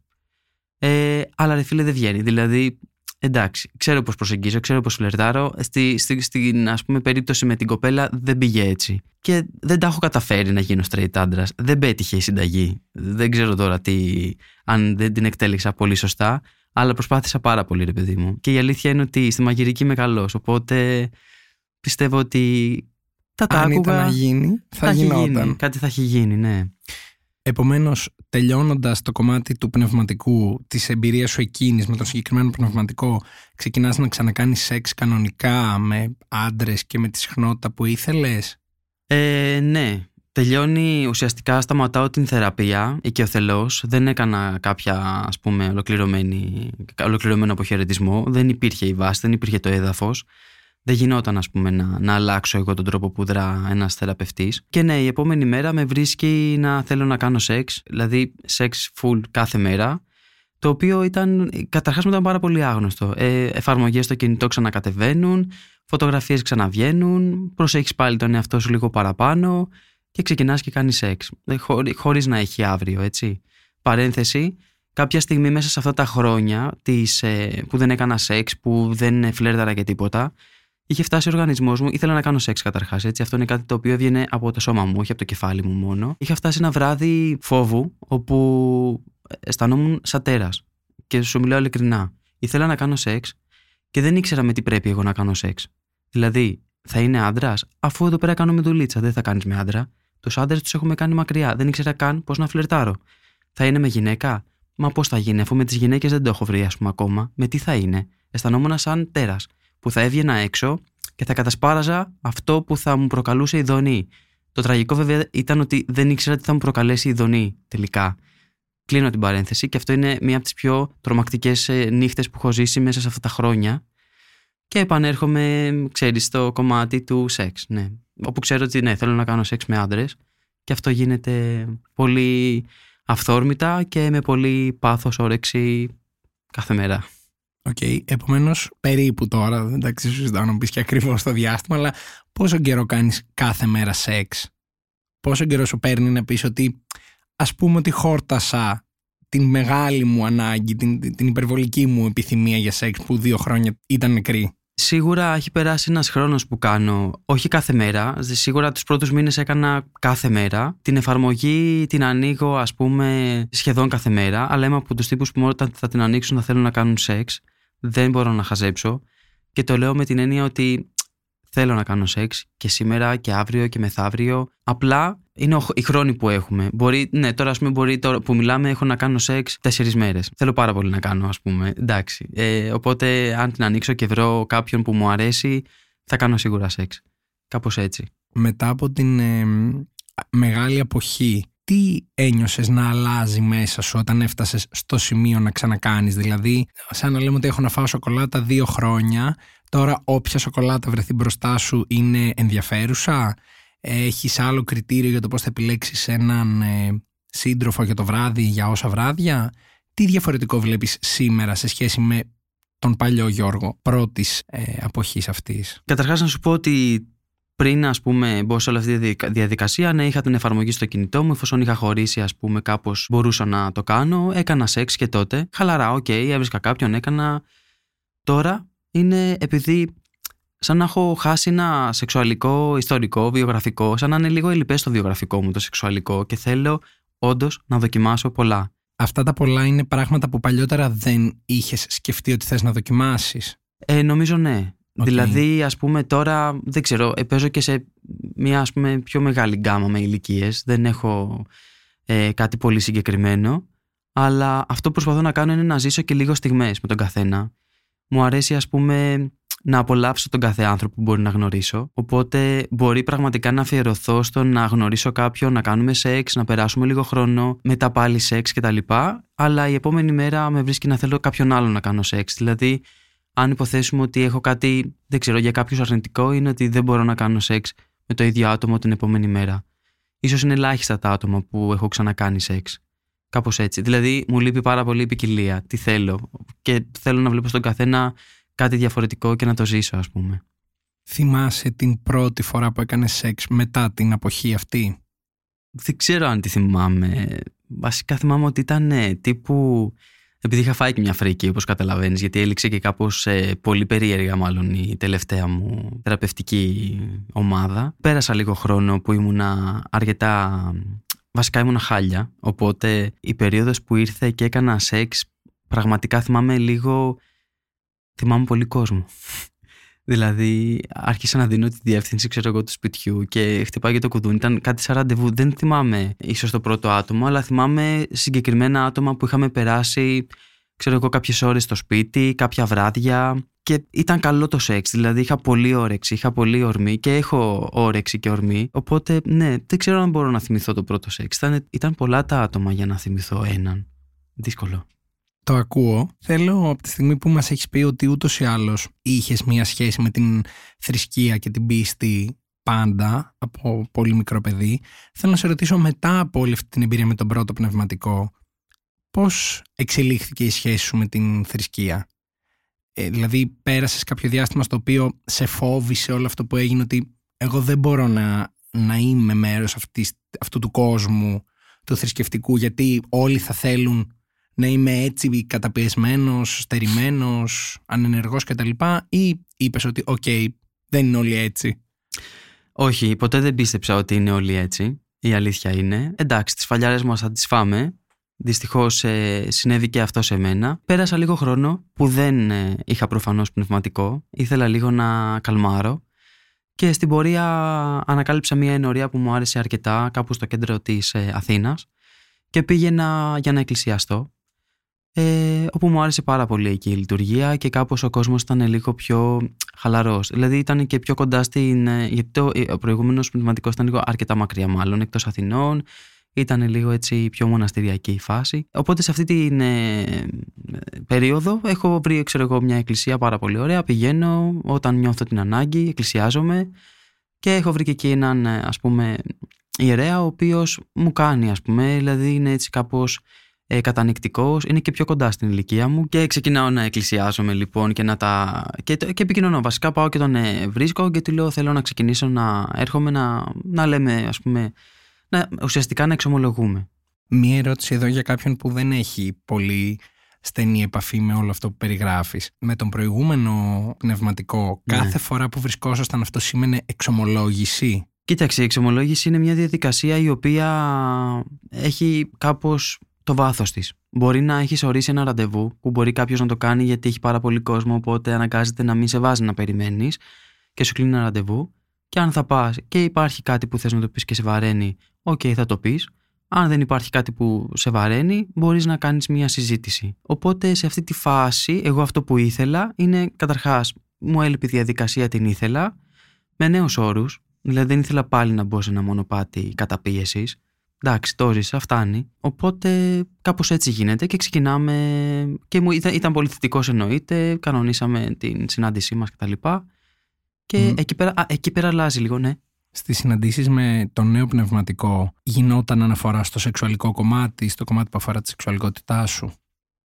Ε, αλλά ρε φίλε δεν βγαίνει. Δηλαδή, εντάξει, ξέρω πώς προσεγγίζω, ξέρω πώς φλερτάρω. Στη, στη, στην ας πούμε, περίπτωση με την κοπέλα δεν πήγε έτσι. Και δεν τα έχω καταφέρει να γίνω straight άντρας. Δεν πέτυχε η συνταγή. Δεν ξέρω τώρα τι, αν δεν την εκτέλεξα πολύ σωστά. Αλλά προσπάθησα πάρα πολύ, ρε παιδί μου. Και η αλήθεια είναι ότι στη μαγειρική είμαι καλός. Οπότε πιστεύω ότι τα τα Αν άκουγα, ήταν να γίνει, θα, θα γινόταν. Γίνει, κάτι θα έχει γίνει, ναι. Επομένως, τελειώνοντας το κομμάτι του πνευματικού, της εμπειρίας σου εκείνης με το συγκεκριμένο πνευματικό, ξεκινάς να ξανακάνεις σεξ κανονικά με άντρες και με τη συχνότητα που ήθελες; Ε, ναι. Τελειώνει, ουσιαστικά σταματάω την θεραπεία οικειοθελώς, δεν έκανα κάποια ας πούμε ολοκληρωμένο αποχαιρετισμό, δεν υπήρχε η βάση, δεν υπήρχε το έδαφος δεν γινόταν ας πούμε να, να αλλάξω εγώ τον τρόπο που δρά ένας θεραπευτής και ναι η επόμενη μέρα με βρίσκει να θέλω να κάνω σεξ δηλαδή σεξ full κάθε μέρα το οποίο ήταν, καταρχάς μου ήταν πάρα πολύ άγνωστο. Ε, εφαρμογές στο κινητό ξανακατεβαίνουν, φωτογραφίες ξαναβγαίνουν, προσέχεις πάλι τον εαυτό σου λίγο παραπάνω και ξεκινάς και κάνεις σεξ. Ε, χωρί, χωρίς να έχει αύριο, έτσι. Παρένθεση, κάποια στιγμή μέσα σε αυτά τα χρόνια της, ε, που δεν έκανα σεξ, που δεν φλέρταρα και τίποτα, είχε φτάσει ο οργανισμός μου. Ήθελα να κάνω σεξ καταρχάς. Αυτό είναι κάτι το οποίο έβγαινε από το σώμα μου, όχι από το κεφάλι μου μόνο. Είχα φτάσει ένα βράδυ φόβου, όπου αισθανόμουν σαν τέρας. Και σου μιλάω ειλικρινά. Ήθελα να κάνω σεξ και δεν ήξερα με τι πρέπει εγώ να κάνω σεξ. Δηλαδή, θα είναι άντρας, αφού εδώ πέρα κάνω με δουλίτσα, δεν θα κάνεις με άντρα. Τους άντρες τους έχουμε κάνει μακριά. Δεν ήξερα καν πώς να φλερτάρω. Θα είναι με γυναίκα; Μα πώς θα γίνει, αφού με τις γυναίκες δεν το έχω βρει, ας πούμε, ακόμα. Με τι θα είναι; Αισθανόμουν σαν τέρας που θα έβγαινα έξω και θα κατασπάραζα αυτό που θα μου προκαλούσε η δονή. Το τραγικό βέβαια ήταν ότι δεν ήξερα τι θα μου προκαλέσει η δονή τελικά. Κλείνω την παρένθεση και αυτό είναι μία από τις πιο τρομακτικές ε, νύχτες που έχω ζήσει μέσα σε αυτά τα χρόνια και επανέρχομαι, ξέρεις, στο κομμάτι του σεξ, ναι. Όπου ξέρω ότι ναι, θέλω να κάνω σεξ με άντρες και αυτό γίνεται πολύ αυθόρμητα και με πολύ πάθος όρεξη κάθε μέρα. OK, okay. επομένως περίπου τώρα, εντάξει, σου συζητάω να πεις και ακριβώς το διάστημα, αλλά πόσο καιρό κάνεις κάθε μέρα σεξ, πόσο καιρό σου παίρνει να πεις ότι ας πούμε ότι χόρτασα την μεγάλη μου ανάγκη, την, την υπερβολική μου επιθυμία για σεξ που δύο χρόνια ήταν νεκρή; Σίγουρα έχει περάσει ένας χρόνος που κάνω, όχι κάθε μέρα. Σίγουρα τους πρώτους μήνες έκανα κάθε μέρα. Την εφαρμογή την ανοίγω, ας πούμε, σχεδόν κάθε μέρα. Αλλά είμαι από τους τύπους που όταν θα την ανοίξουν θα θέλουν να κάνουν σεξ δεν μπορώ να χαζέψω και το λέω με την έννοια ότι θέλω να κάνω σεξ και σήμερα και αύριο και μεθαύριο. Απλά είναι οι χρόνοι που έχουμε. Μπορεί, ναι, τώρα, ας πούμε, μπορεί τώρα που μιλάμε, έχω να κάνω σεξ τέσσερις μέρες. Θέλω πάρα πολύ να κάνω, ας πούμε. Εντάξει. Ε, οπότε, αν την ανοίξω και βρω κάποιον που μου αρέσει, θα κάνω σίγουρα σεξ. Κάπως έτσι. Μετά από την ε, μεγάλη αποχή τι ένιωσες να αλλάζει μέσα σου όταν έφτασες στο σημείο να ξανακάνεις; Δηλαδή, σαν να λέμε ότι έχω να φάω σοκολάτα δύο χρόνια, τώρα όποια σοκολάτα βρεθεί μπροστά σου είναι ενδιαφέρουσα; Έχεις άλλο κριτήριο για το πώς θα επιλέξεις έναν ε, σύντροφο για το βράδυ, για όσα βράδια; Τι διαφορετικό βλέπεις σήμερα σε σχέση με τον παλιό Γιώργο προ της ε, αποχής αυτής; Καταρχάς να σου πω ότι πριν ας πούμε μπω σε όλη αυτή τη διαδικασία, ναι, είχα την εφαρμογή στο κινητό μου, εφόσον είχα χωρίσει ας πούμε κάπως μπορούσα να το κάνω, έκανα σεξ και τότε, χαλαρά, OK, okay, έβρισκα κάποιον, έκανα. Τώρα είναι επειδή σαν να έχω χάσει ένα σεξουαλικό ιστορικό, βιογραφικό, σαν να είναι λίγο ελλειπές στο βιογραφικό μου το σεξουαλικό και θέλω όντως να δοκιμάσω πολλά. Αυτά τα πολλά είναι πράγματα που παλιότερα δεν είχες σκεφτεί ότι θες να δοκιμάσεις; Ε, νομίζω ναι. Δηλαδή, ας πούμε, τώρα δεν ξέρω, ε, παίζω και σε μια ας πούμε, πιο μεγάλη γκάμα με ηλικίες. Δεν έχω ε, κάτι πολύ συγκεκριμένο. Αλλά αυτό που προσπαθώ να κάνω είναι να ζήσω και λίγο στιγμές με τον καθένα. Μου αρέσει ας πούμε να απολαύσω τον κάθε άνθρωπο που μπορεί να γνωρίσω. Οπότε μπορεί πραγματικά να αφιερωθώ στο να γνωρίσω κάποιον, να κάνουμε σεξ, να περάσουμε λίγο χρόνο, μετά πάλι σεξ κτλ. Αλλά η επόμενη μέρα με βρίσκει να θέλω κάποιον άλλο να κάνω σεξ. Δηλαδή, αν υποθέσουμε ότι έχω κάτι, δεν ξέρω, για κάποιο αρνητικό, είναι ότι δεν μπορώ να κάνω σεξ με το ίδιο άτομο την επόμενη μέρα. Ίσως είναι ελάχιστα τα άτομα που έχω ξανακάνει σεξ. Κάπως έτσι. Δηλαδή, μου λείπει πάρα πολύ η ποικιλία. Τι θέλω. Και θέλω να βλέπω στον καθένα κάτι διαφορετικό και να το ζήσω, ας πούμε. Θυμάσαι την πρώτη φορά που έκανε σεξ μετά την αποχή αυτή; Δεν ξέρω αν τη θυμάμαι. Βασικά θυμάμαι ότι ήταν τύπου επειδή είχα φάει και μια φρίκη, όπως καταλαβαίνεις, γιατί έληξε και κάπως ε, πολύ περίεργα, μάλλον η τελευταία μου θεραπευτική ομάδα. Πέρασα λίγο χρόνο που ήμουνα αρκετά. Βασικά ήμουνα χάλια. Οπότε η περίοδος που ήρθε και έκανα σεξ, πραγματικά θυμάμαι λίγο. Θυμάμαι πολύ κόσμο. Δηλαδή, άρχισα να δίνω τη διεύθυνση, ξέρω εγώ, του σπιτιού και χτυπάει και το κουδούνι. Ήταν κάτι σαν ραντεβού. Δεν θυμάμαι ίσως το πρώτο άτομο, αλλά θυμάμαι συγκεκριμένα άτομα που είχαμε περάσει, ξέρω εγώ, κάποιες ώρες στο σπίτι, κάποια βράδια. Και ήταν καλό το σεξ. Δηλαδή, είχα πολύ όρεξη, είχα πολύ ορμή και έχω όρεξη και ορμή. Οπότε, ναι, δεν ξέρω αν μπορώ να θυμηθώ το πρώτο σεξ. Ήταν, ήταν πολλά τα άτομα για να θυμηθώ έναν. Δύσκολο το ακούω. Θέλω από τη στιγμή που μας έχεις πει ότι ούτως ή άλλως είχες μία σχέση με την θρησκεία και την πίστη πάντα από πολύ μικρό παιδί, θέλω να σε ρωτήσω μετά από όλη αυτή την εμπειρία με τον πρώτο πνευματικό, πώς εξελίχθηκε η σχέση σου με την θρησκεία; Ε, δηλαδή πέρασες κάποιο διάστημα στο οποίο σε φόβησε όλο αυτό που έγινε ότι εγώ δεν μπορώ να, να είμαι μέρος αυτής, αυτού του κόσμου του θρησκευτικού γιατί όλοι θα θέλουν να είμαι έτσι καταπιεσμένος, στερημένος, ανενεργός κτλ. Ή είπες ότι οκ, δεν είναι όλοι έτσι. Όχι, ποτέ δεν πίστεψα ότι είναι όλοι έτσι. Η αλήθεια είναι. Εντάξει, τις φαλιάρες μας θα τις φάμε. Δυστυχώς ε, συνέβη και αυτό σε μένα. Πέρασα λίγο χρόνο που δεν ε, είχα προφανώς πνευματικό. Ήθελα λίγο να καλμάρω. Και στην πορεία ανακάλυψα μια ενορία που μου άρεσε αρκετά κάπου στο κέντρο της ε, Αθήνας και πήγαινα για να εκκλησιαστώ ε, όπου μου άρεσε πάρα πολύ εκεί η λειτουργία και κάπως ο κόσμος ήταν λίγο πιο χαλαρός. Δηλαδή ήταν και πιο κοντά στην... Ε, γιατί το, ε, ο προηγούμενος πνευματικός ήταν λίγο αρκετά μακριά μάλλον, εκτός Αθηνών, ήταν λίγο έτσι πιο μοναστηριακή η φάση. Οπότε σε αυτή την ε, περίοδο έχω βρει ξέρω εγώ, μια εκκλησία πάρα πολύ ωραία. Πηγαίνω όταν νιώθω την ανάγκη, εκκλησιάζομαι και έχω βρει και εκεί έναν ας πούμε ιερέα ο οποίος μου κάνει ας πούμε, δηλαδή είναι έτσι κάπως ε, κατανοητικός, είναι και πιο κοντά στην ηλικία μου και ξεκινάω να εκκλησιάζομαι λοιπόν και να τα. και, και επικοινωνώ. Βασικά πάω και τον ε, βρίσκω και του λέω: Θέλω να ξεκινήσω να έρχομαι να, να λέμε, ας πούμε, να, ουσιαστικά να εξομολογούμε. Μία ερώτηση εδώ για κάποιον που δεν έχει πολύ στενή επαφή με όλο αυτό που περιγράφεις. Με τον προηγούμενο πνευματικό, ναι. κάθε φορά που βρισκόσασταν αυτό σήμαινε εξομολόγηση; Κοίταξε, η εξομολόγηση είναι μια διαδικασία η οποία έχει κάπως το βάθος της. Μπορεί να έχεις ορίσει ένα ραντεβού που μπορεί κάποιος να το κάνει γιατί έχει πάρα πολύ κόσμο, οπότε αναγκάζεται να μην σε βάζει να περιμένεις και σου κλείνει ένα ραντεβού. Και αν θα πας και υπάρχει κάτι που θες να το πεις και σε βαραίνει, οκ, θα το πεις. Αν δεν υπάρχει κάτι που σε βαραίνει, μπορείς να κάνεις μια συζήτηση. Οπότε σε αυτή τη φάση, εγώ αυτό που ήθελα είναι καταρχάς, μου έλειπε η διαδικασία, την ήθελα, με νέους όρους. Δηλαδή δεν ήθελα πάλι να μπω σε ένα μονοπάτι καταπίεσης εντάξει, το ζήσα, φτάνει. Οπότε κάπως έτσι γίνεται και ξεκινάμε. Και μου ήταν, ήταν πολύ θετικός εννοείται. Κανονίσαμε την συνάντησή μας κτλ. Και, και εκεί, πέρα, α, εκεί πέρα αλλάζει λίγο, ναι. Στις συναντήσεις με το νέο πνευματικό γινόταν αναφορά στο σεξουαλικό κομμάτι, στο κομμάτι που αφορά τη σεξουαλικότητά σου;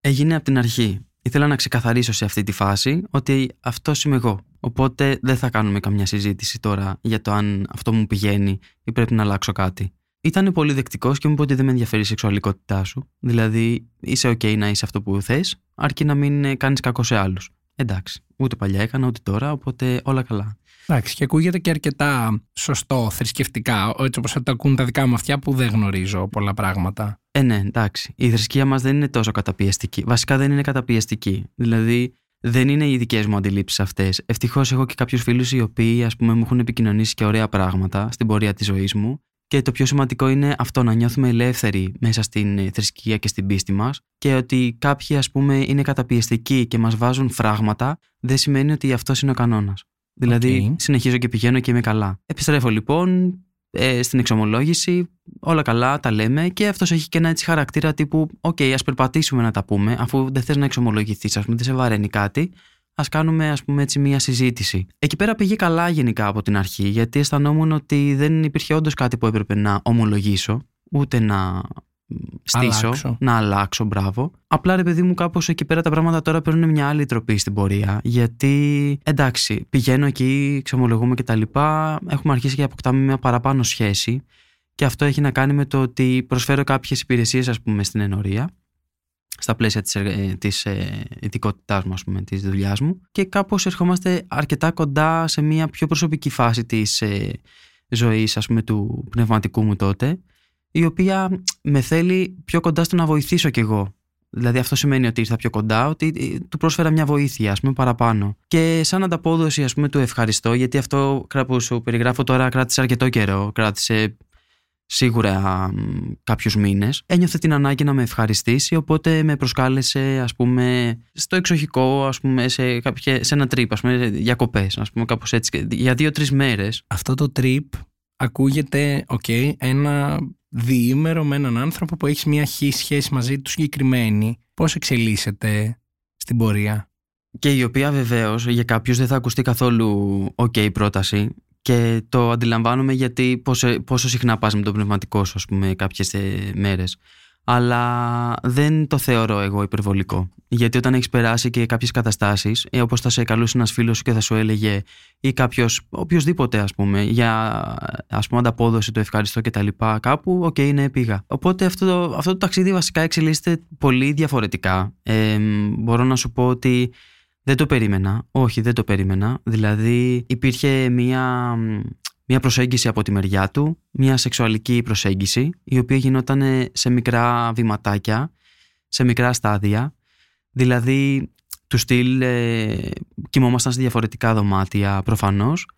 Έγινε από την αρχή. Ήθελα να ξεκαθαρίσω σε αυτή τη φάση ότι αυτός είμαι εγώ. Οπότε δεν θα κάνουμε καμιά συζήτηση τώρα για το αν αυτό μου πηγαίνει ή πρέπει να αλλάξω κάτι ήταν πολύ δεκτικός και μου είπε ότι δεν με ενδιαφέρει η σεξουαλικότητά σου. Δηλαδή, είσαι OK να είσαι αυτό που θες, αρκεί να μην ε, κάνεις κακό σε άλλους. Εντάξει. Ούτε παλιά έκανα, ούτε τώρα, οπότε όλα καλά. Εντάξει, και ακούγεται και αρκετά σωστό θρησκευτικά, έτσι όπως το ακούν τα δικά μου αυτιά που δεν γνωρίζω πολλά πράγματα. Ε, ναι, εντάξει. Η θρησκεία μας δεν είναι τόσο καταπιεστική. Βασικά δεν είναι καταπιεστική. Δηλαδή, δεν είναι οι δικές μου αντιλήψεις αυτές. Ευτυχώς έχω και κάποιους φίλους οι οποίοι, ας πούμε, μου έχουν επικοινωνήσει και ωραία πράγματα στην πορεία της ζωής μου Και το πιο σημαντικό είναι αυτό να νιώθουμε ελεύθεροι μέσα στην ε, θρησκεία και στην πίστη μας και ότι κάποιοι, ας πούμε, είναι καταπιεστικοί και μας βάζουν φράγματα, δεν σημαίνει ότι αυτός είναι ο κανόνας. Δηλαδή, συνεχίζω και πηγαίνω και είμαι καλά. Επιστρέφω λοιπόν ε, στην εξομολόγηση, όλα καλά, τα λέμε και αυτός έχει και ένα έτσι χαρακτήρα τύπου: Οκ, ας περπατήσουμε να τα πούμε, αφού δεν θες να εξομολογηθείς, ας πούμε, δεν σε βαραίνει κάτι. Α κάνουμε, ας πούμε, έτσι μία συζήτηση. Εκεί πέρα πήγε καλά γενικά από την αρχή, γιατί αισθανόμουν ότι δεν υπήρχε όντως κάτι που έπρεπε να ομολογήσω, ούτε να στήσω, Αλλάξω. να αλλάξω, μπράβο. Απλά ρε παιδί μου, κάπως εκεί πέρα τα πράγματα τώρα παίρνουν μια άλλη τροπή στην πορεία. Γιατί εντάξει, πηγαίνω εκεί, ξεμολογούμε κτλ. Έχουμε αρχίσει και αποκτάμε μια παραπάνω σχέση. Και αυτό έχει να κάνει με το ότι προσφέρω κάποιες υπηρεσίες, ας πούμε, στην ενορία στα πλαίσια της, ε, της ε, ειδικότητάς μου, ας πούμε, της δουλειάς μου και κάπως ερχόμαστε αρκετά κοντά σε μια πιο προσωπική φάση της ε, ζωής, ας πούμε, του πνευματικού μου τότε η οποία με θέλει πιο κοντά στο να βοηθήσω κι εγώ. Δηλαδή αυτό σημαίνει ότι ήρθα πιο κοντά, ότι ε, του πρόσφερα μια βοήθεια, ας πούμε, παραπάνω. Και σαν ανταπόδοση, ας πούμε, του ευχαριστώ, γιατί αυτό που σου περιγράφω τώρα κράτησε αρκετό καιρό. Κράτησε σίγουρα κάποιους μήνες. Ένιωθε την ανάγκη να με ευχαριστήσει, οπότε με προσκάλεσε, ας πούμε, στο εξοχικό, ας πούμε, σε, κάποια, σε ένα τρίπ, ας πούμε, διακοπές, ας πούμε, κάπως έτσι, για δύο-τρεις μέρες. Αυτό το trip ακούγεται, οκ, ένα διήμερο με έναν άνθρωπο που έχει μια ψυχική σχέση μαζί του συγκεκριμένη. Πώς εξελίσσεται στην πορεία; Και η οποία βεβαίως για κάποιους δεν θα ακουστεί καθόλου οκ η πρόταση. Και το αντιλαμβάνομαι γιατί πόσο, πόσο συχνά πας με τον πνευματικό σου, ας πούμε, κάποιες ε, μέρες. Αλλά δεν το θεωρώ εγώ υπερβολικό. Γιατί όταν έχεις περάσει και κάποιες καταστάσεις, ε, όπως θα σε καλούσε ένας φίλος σου και θα σου έλεγε, ή κάποιος, οποιοδήποτε, ας πούμε, για ας πούμε, ανταπόδοση, το ευχαριστώ κτλ. Κάπου, οκ, okay, ναι, πήγα. Οπότε αυτό το, αυτό το ταξίδι βασικά εξελίσσεται πολύ διαφορετικά. Ε, μπορώ να σου πω ότι δεν το περίμενα. Όχι, δεν το περίμενα. Δηλαδή υπήρχε μια, μια προσέγγιση από τη μεριά του, μια σεξουαλική προσέγγιση, η οποία γινόταν σε μικρά βηματάκια, σε μικρά στάδια. Δηλαδή του στυλ ε, κοιμόμασταν σε διαφορετικά δωμάτια προφανώς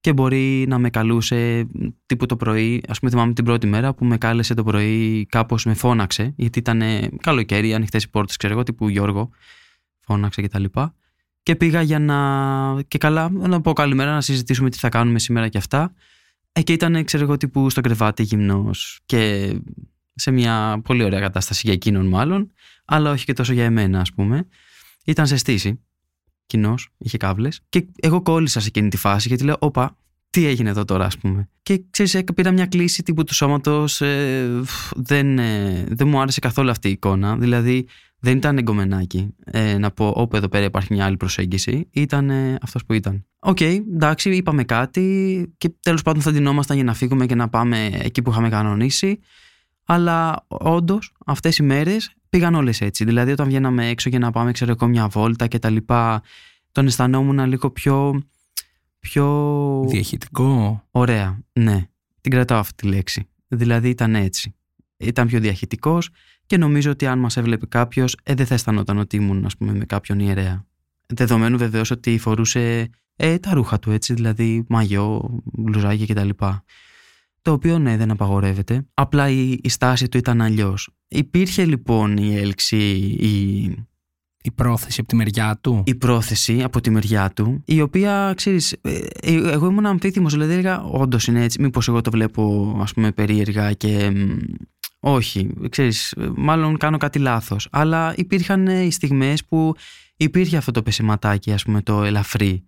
και μπορεί να με καλούσε τύπου το πρωί, ας πούμε θυμάμαι την πρώτη μέρα που με κάλεσε το πρωί κάπως με φώναξε γιατί ήταν καλοκαίρι, ανοιχτές οι πόρτες ξέρω εγώ τύπου Γιώργο φώναξε κτλ. Και, και πήγα για να. και καλά, να πω καλημέρα, να συζητήσουμε τι θα κάνουμε σήμερα και αυτά. Ε, και ήταν, ξέρω εγώ, τύπου στο κρεβάτι γυμνός και σε μια πολύ ωραία κατάσταση για εκείνον, μάλλον, αλλά όχι και τόσο για εμένα, ας πούμε. Ήταν σε στύση. Κοινώς, είχε κάβλες. Και εγώ κόλλησα σε εκείνη τη φάση γιατί λέω, Όπα, τι έγινε εδώ τώρα, ας πούμε. Και ξέρεις, πήρα μια κλίση τύπου του σώματος. Ε, δεν, ε, δεν μου άρεσε καθόλου αυτή η εικόνα. Δηλαδή, δεν ήταν ένα γκομενάκι ε, να πω όπου εδώ πέρα υπάρχει μια άλλη προσέγγιση. Ήταν ε, αυτός που ήταν. Οκ, okay, εντάξει, είπαμε κάτι και τέλος πάντων θα ντυνόμασταν για να φύγουμε και να πάμε εκεί που είχαμε κανονίσει. Αλλά όντως αυτές οι μέρες πήγαν όλες έτσι. Δηλαδή όταν βγαίναμε έξω για να πάμε ξέρω εγώ μια βόλτα και τα λοιπά τον αισθανόμουν λίγο πιο... πιο... Διαχειτικό. Ωραία, ναι. Την κρατάω αυτή τη λέξη. Δηλαδή ήταν έτσι. Ήταν πιο διαχειτικός και νομίζω ότι αν μας έβλεπε κάποιος, ε, δεν θα αισθανόταν ότι ήμουν ας πούμε, με κάποιον ιερέα. Δεδομένου βεβαίως ότι φορούσε ε, τα ρούχα του έτσι, δηλαδή μαγιό, μπλουζάκι κτλ. Το οποίο ναι, δεν απαγορεύεται. Απλά η, η στάση του ήταν αλλιώς. Υπήρχε λοιπόν η έλξη, η, η πρόθεση από τη μεριά του. Η πρόθεση από τη μεριά του, η οποία, ξέρεις, ε, εγώ ήμουν αμφίθυμος, δηλαδή έλεγα, όντως είναι έτσι, μήπως εγώ το βλέπω, ας πούμε, περίεργα και όχι, ξέρεις, μάλλον κάνω κάτι λάθος. Αλλά υπήρχαν ε, οι στιγμές που υπήρχε αυτό το πεσηματάκι, ας πούμε, το ελαφρύ.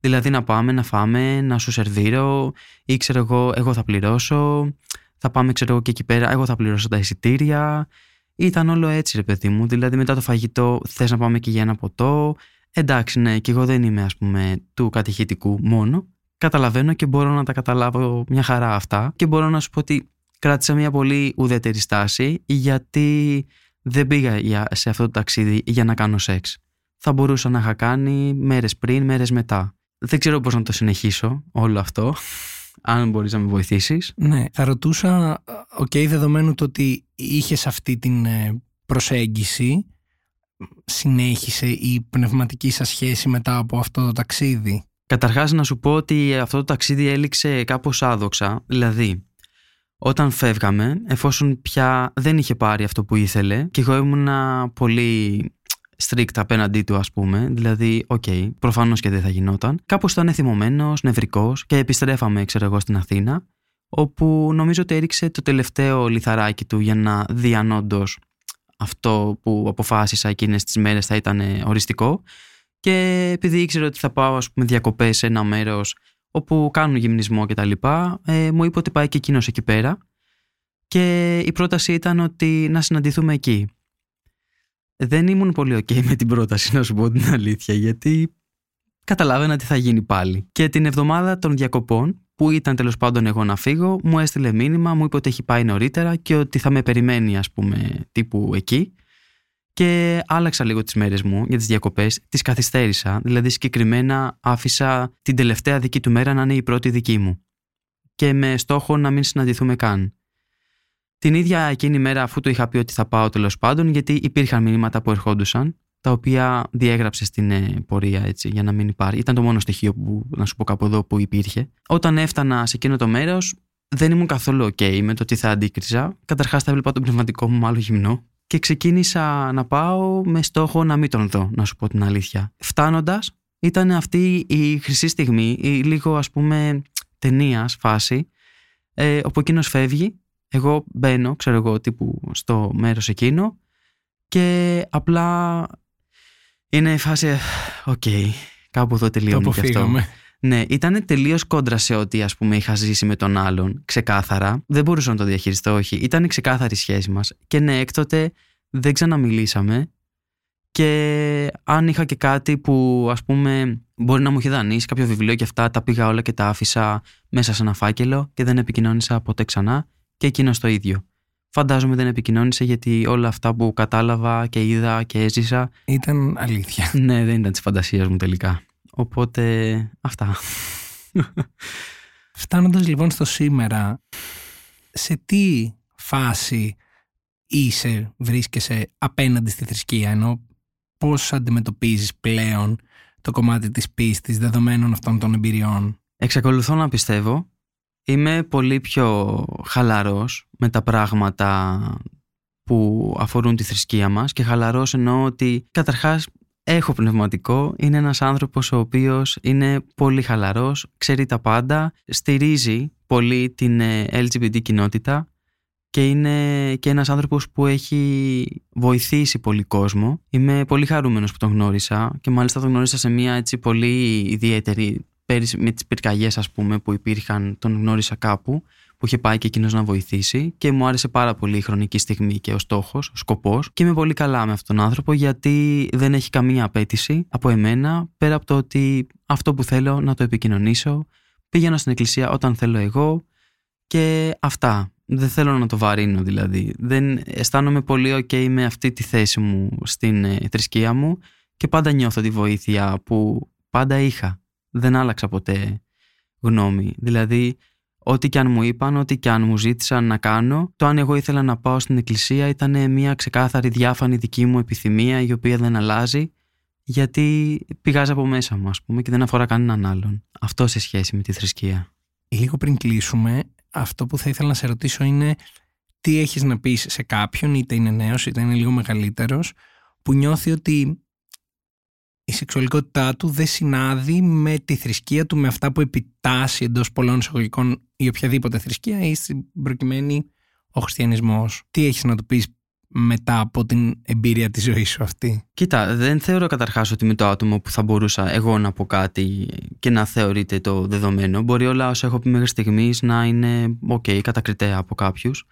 Δηλαδή να πάμε να φάμε, να σου σερβίρω ή ξέρω εγώ, εγώ θα πληρώσω, θα πάμε ξέρω εγώ και εκεί πέρα, εγώ θα πληρώσω τα εισιτήρια. Ήταν όλο έτσι ρε παιδί μου, δηλαδή μετά το φαγητό θες να πάμε και για ένα ποτό. Εντάξει ναι, και εγώ δεν είμαι ας πούμε του κατηχητικού μόνο. Καταλαβαίνω και μπορώ να τα καταλάβω μια χαρά αυτά και μπορώ να σου πω ότι κράτησα μια πολύ ουδέτερη στάση γιατί δεν πήγα σε αυτό το ταξίδι για να κάνω σεξ. Θα μπορούσα να είχα κάνει μέρες πριν, μέρες μετά. Δεν ξέρω πώς να το συνεχίσω όλο αυτό, αν μπορείς να με βοηθήσεις. Ναι, θα ρωτούσα, οκ, okay, δεδομένου το ότι είχες αυτή την ε, προσέγγιση, συνέχισε η πνευματική σας σχέση μετά από αυτό το ταξίδι; Καταρχάς να σου πω ότι αυτό το ταξίδι έληξε κάπως άδοξα, δηλαδή Όταν φεύγαμε, εφόσον πια δεν είχε πάρει αυτό που ήθελε και εγώ ήμουν πολύ strict απέναντί του, ας πούμε. Δηλαδή, οκ, okay, προφανώς και δεν θα γινόταν. Κάπως ήταν θυμωμένος, νευρικός και επιστρέφαμε, ξέρω εγώ, στην Αθήνα, όπου νομίζω ότι έριξε το τελευταίο λιθαράκι του για να δει αν όντως αυτό που αποφάσισα εκείνες τις μέρες θα ήταν οριστικό. Και επειδή ήξερε ότι θα πάω, ας πούμε, διακοπές σε ένα μέρος όπου κάνουν γυμνισμό κτλ., ε, μου είπε ότι πάει και εκείνος εκεί πέρα. Και η πρόταση ήταν ότι να συναντηθούμε εκεί δεν ήμουν πολύ ok με την πρόταση να σου πω την αλήθεια γιατί καταλάβαινα τι θα γίνει πάλι. Και την εβδομάδα των διακοπών που ήταν τέλος πάντων εγώ να φύγω μου έστειλε μήνυμα, μου είπε ότι έχει πάει νωρίτερα και ότι θα με περιμένει ας πούμε τύπου εκεί και άλλαξα λίγο τις μέρες μου για τις διακοπές, τις καθυστέρησα, δηλαδή συγκεκριμένα άφησα την τελευταία δική του μέρα να είναι η πρώτη δική μου και με στόχο να μην συναντηθούμε καν. Την ίδια εκείνη μέρα, αφού το είχα πει ότι θα πάω τέλος πάντων, γιατί υπήρχαν μηνύματα που ερχόντουσαν, τα οποία διέγραψε στην ε, πορεία έτσι, για να μην υπάρχει. Ήταν το μόνο στοιχείο που, να σου πω κάπου εδώ, που υπήρχε. Όταν έφτανα σε εκείνο το μέρος, δεν ήμουν καθόλου OK με το τι θα αντίκριζα. Καταρχάς, θα έβλεπα τον πνευματικό μου μάλλον γυμνό και ξεκίνησα να πάω με στόχο να μην τον δω, να σου πω την αλήθεια. Φτάνοντας, ήταν αυτή η χρυσή στιγμή, η λίγο ας πούμε ταινίας φάση, ε, όπου εκείνος φεύγει εγώ μπαίνω, ξέρω εγώ, τύπου στο μέρος εκείνο και απλά είναι η φάση, οκ, okay, κάπου εδώ τελειώνει και αυτό. Ναι, ήταν τελείως κόντρα σε ό,τι ας πούμε είχα ζήσει με τον άλλον, ξεκάθαρα. Δεν μπορούσα να το διαχειριστώ, όχι. Ήταν ξεκάθαρη η σχέση μας. Και ναι, έκτοτε δεν ξαναμιλήσαμε. Και αν είχα και κάτι που ας πούμε μπορεί να μου είχε δανείσει κάποιο βιβλίο και αυτά, τα πήγα όλα και τα άφησα μέσα σε ένα φάκελο και δεν επικοινώνησα ποτέ ξανά και εκείνος το ίδιο. Φαντάζομαι δεν επικοινώνησε γιατί όλα αυτά που κατάλαβα και είδα και έζησα. Ήταν αλήθεια. Ναι, δεν ήταν της φαντασίας μου τελικά. Οπότε αυτά. Φτάνοντας λοιπόν στο σήμερα, σε τι φάση είσαι, βρίσκεσαι απέναντι στη θρησκεία, ενώ πώς αντιμετωπίζεις πλέον το κομμάτι της πίστης δεδομένων αυτών των εμπειριών; Εξακολουθώ να πιστεύω είμαι πολύ πιο χαλαρός με τα πράγματα που αφορούν τη θρησκεία μας και χαλαρός εννοώ ότι καταρχάς έχω πνευματικό, είναι ένας άνθρωπος ο οποίος είναι πολύ χαλαρός, ξέρει τα πάντα, στηρίζει πολύ την ε, LGBT κοινότητα και είναι και ένας άνθρωπος που έχει βοηθήσει πολύ κόσμο. Είμαι πολύ χαρούμενος που τον γνώρισα και μάλιστα τον γνώρισα σε μια έτσι πολύ ιδιαίτερη πέρυσι με τις πυρκαγιές ας πούμε που υπήρχαν τον γνώρισα κάπου που είχε πάει και εκείνος να βοηθήσει και μου άρεσε πάρα πολύ η χρονική στιγμή και ο στόχος, ο σκοπός και είμαι πολύ καλά με αυτόν τον άνθρωπο γιατί δεν έχει καμία απέτηση από εμένα πέρα από το ότι αυτό που θέλω να το επικοινωνήσω πήγαινα στην εκκλησία όταν θέλω εγώ και αυτά. Δεν θέλω να το βαρύνω δηλαδή. Δεν αισθάνομαι πολύ ok με αυτή τη θέση μου στην ε, θρησκεία μου και πάντα νιώθω τη βοήθεια που πάντα είχα δεν άλλαξα ποτέ γνώμη. Δηλαδή, ό,τι και αν μου είπαν, ό,τι και αν μου ζήτησαν να κάνω, το αν εγώ ήθελα να πάω στην εκκλησία ήταν μια ξεκάθαρη διάφανη δική μου επιθυμία η οποία δεν αλλάζει γιατί πηγάζει από μέσα μου ας πούμε και δεν αφορά κανέναν άλλον. Αυτό σε σχέση με τη θρησκεία. Λίγο πριν κλείσουμε, αυτό που θα ήθελα να σε ρωτήσω είναι τι έχεις να πεις σε κάποιον, είτε είναι νέος είτε είναι λίγο μεγαλύτερος, που νιώθει ότι η σεξουαλικότητά του δεν συνάδει με τη θρησκεία του, με αυτά που επιτάσσει εντός πολλών εισαγωγικών η οποιαδήποτε θρησκεία ή στην προκειμένη ο χριστιανισμός. Τι έχεις να του πεις μετά από την εμπειρία της ζωής σου αυτή; Κοίτα, δεν θεωρώ καταρχάς ότι είμαι το άτομο που θα μπορούσα εγώ να πω κάτι και να θεωρείται το δεδομένο. Μπορεί όλα όσα έχω πει μέχρι στιγμής να είναι ok, κατακριτέα από κάποιους.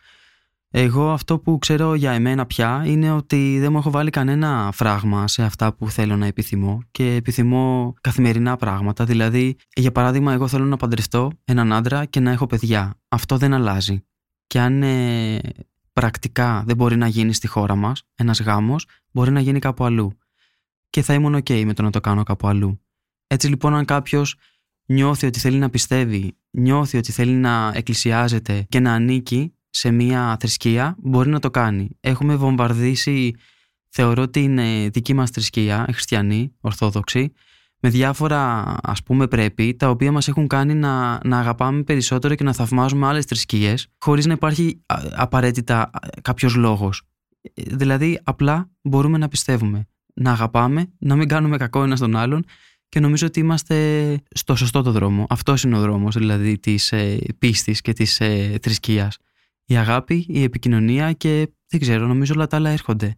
Εγώ αυτό που ξέρω για εμένα πια είναι ότι δεν μου έχω βάλει κανένα φράγμα σε αυτά που θέλω να επιθυμώ και επιθυμώ καθημερινά πράγματα. Δηλαδή, για παράδειγμα, εγώ θέλω να παντρευτώ έναν άντρα και να έχω παιδιά. Αυτό δεν αλλάζει. Και αν ε, πρακτικά δεν μπορεί να γίνει στη χώρα μας, ένας γάμος, μπορεί να γίνει κάπου αλλού. Και θα ήμουν OK με το να το κάνω κάπου αλλού. Έτσι λοιπόν, αν κάποιος νιώθει ότι θέλει να πιστεύει, νιώθει ότι θέλει να εκκλησιάζεται και να ανήκει σε μια θρησκεία μπορεί να το κάνει. Έχουμε βομβαρδίσει, θεωρώ ότι είναι δική μας θρησκεία, χριστιανή, ορθόδοξη, με διάφορα ας πούμε πρέπει τα οποία μας έχουν κάνει να, να αγαπάμε περισσότερο και να θαυμάζουμε άλλες θρησκείες χωρίς να υπάρχει απαραίτητα κάποιος λόγος. Ε, δηλαδή απλά μπορούμε να πιστεύουμε, να αγαπάμε, να μην κάνουμε κακό ένας στον άλλον και νομίζω ότι είμαστε στο σωστό το δρόμο. Αυτός είναι ο δρόμος δηλαδή της ε, πίστης και της ε, θρησκείας. Η αγάπη, η επικοινωνία και δεν ξέρω, νομίζω όλα τα άλλα έρχονται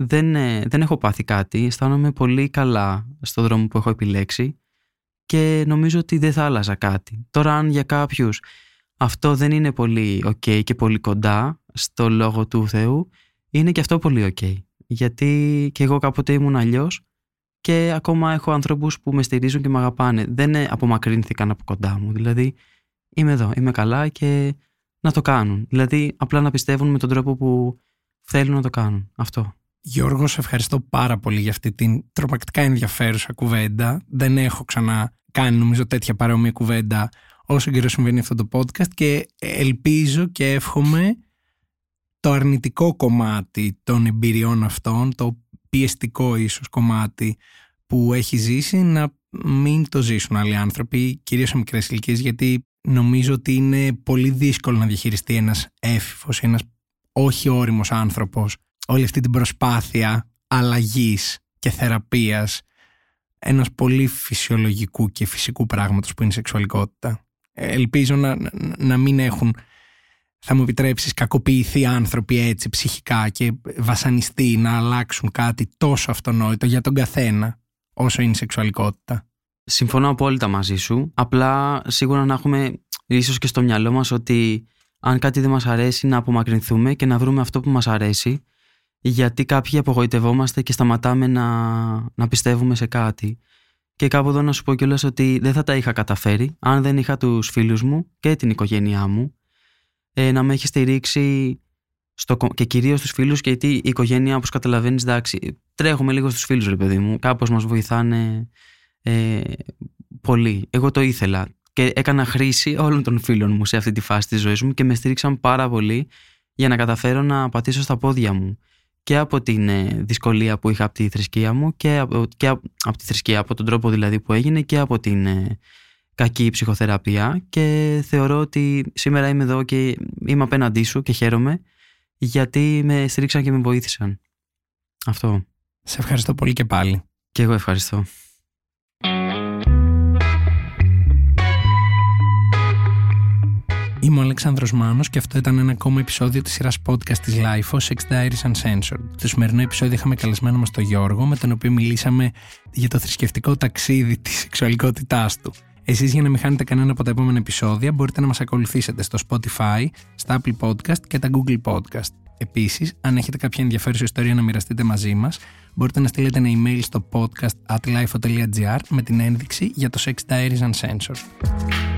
δεν, ε, δεν έχω πάθει κάτι, αισθάνομαι πολύ καλά στον δρόμο που έχω επιλέξει και νομίζω ότι δεν θα άλλαζα κάτι. Τώρα αν για κάποιους αυτό δεν είναι πολύ ok και πολύ κοντά στο λόγο του Θεού, είναι και αυτό πολύ ok. Γιατί και εγώ κάποτε ήμουν αλλιώς και ακόμα έχω ανθρώπους που με στηρίζουν και με αγαπάνε. Δεν απομακρύνθηκαν από κοντά μου. Δηλαδή είμαι εδώ, είμαι καλά και να το κάνουν. Δηλαδή απλά να πιστεύουν με τον τρόπο που θέλουν να το κάνουν. Αυτό. Γιώργο, σε ευχαριστώ πάρα πολύ για αυτή την τρομακτικά ενδιαφέρουσα κουβέντα. Δεν έχω ξανά κάνει νομίζω τέτοια παρόμοια κουβέντα όσο καιρό συμβαίνει αυτό το podcast και ελπίζω και εύχομαι το αρνητικό κομμάτι των εμπειριών αυτών, το πιεστικό ίσως κομμάτι που έχει ζήσει να μην το ζήσουν άλλοι άνθρωποι, κυρίως σε μικρές ηλικίες, γιατί νομίζω ότι είναι πολύ δύσκολο να διαχειριστεί ένας έφηβος, ένας όχι όριμος άνθρωπος όλη αυτή την προσπάθεια αλλαγής και θεραπείας ενός πολύ φυσιολογικού και φυσικού πράγματος που είναι η σεξουαλικότητα. Ελπίζω να, να μην έχουν, θα μου επιτρέψεις, κακοποιηθεί άνθρωποι έτσι ψυχικά και βασανιστεί να αλλάξουν κάτι τόσο αυτονόητο για τον καθένα όσο είναι η σεξουαλικότητα. Συμφωνώ απόλυτα μαζί σου. Απλά σίγουρα να έχουμε ίσως και στο μυαλό μας ότι αν κάτι δεν μας αρέσει να απομακρυνθούμε και να βρούμε αυτό που μας αρέσει γιατί κάποιοι απογοητευόμαστε και σταματάμε να, να πιστεύουμε σε κάτι. Και κάπου εδώ να σου πω κιόλας ότι δεν θα τα είχα καταφέρει αν δεν είχα τους φίλους μου και την οικογένειά μου ε, να με έχεις στηρίξει στο, και κυρίως τους φίλους, γιατί η οικογένεια, όπως καταλαβαίνεις, εντάξει, τρέχουμε λίγο στους φίλους, ρε παιδί μου. Κάπως μας βοηθάνε ε, πολύ. Εγώ το ήθελα και έκανα χρήση όλων των φίλων μου σε αυτή τη φάση της ζωής μου και με στήριξαν πάρα πολύ για να καταφέρω να πατήσω στα πόδια μου και από την ε, δυσκολία που είχα από τη θρησκεία μου και από, και από τη θρησκεία, από τον τρόπο δηλαδή που έγινε και από την ε, κακή ψυχοθεραπεία και θεωρώ ότι σήμερα είμαι εδώ και είμαι απέναντί σου και χαίρομαι γιατί με στήριξαν και με βοήθησαν. Αυτό. Σε ευχαριστώ πολύ και πάλι. Και εγώ ευχαριστώ. Είμαι ο Αλέξανδρος Μάνος και αυτό ήταν ένα ακόμα επεισόδιο της σειράς podcast της LIFO, Sex Diaries Uncensored. Στο σημερινό επεισόδιο είχαμε καλεσμένο μας τον Γιώργο, με τον οποίο μιλήσαμε για το θρησκευτικό ταξίδι της σεξουαλικότητάς του. Εσείς για να μην χάνετε κανένα από τα επόμενα επεισόδια μπορείτε να μας ακολουθήσετε στο Spotify, στα Apple Podcast και τα Google Podcast. Επίσης, αν έχετε κάποια ενδιαφέρουσα ιστορία να μοιραστείτε μαζί μας, μπορείτε να στείλετε ένα email στο podcast at με την ένδειξη για το Sex Diaries Uncensored.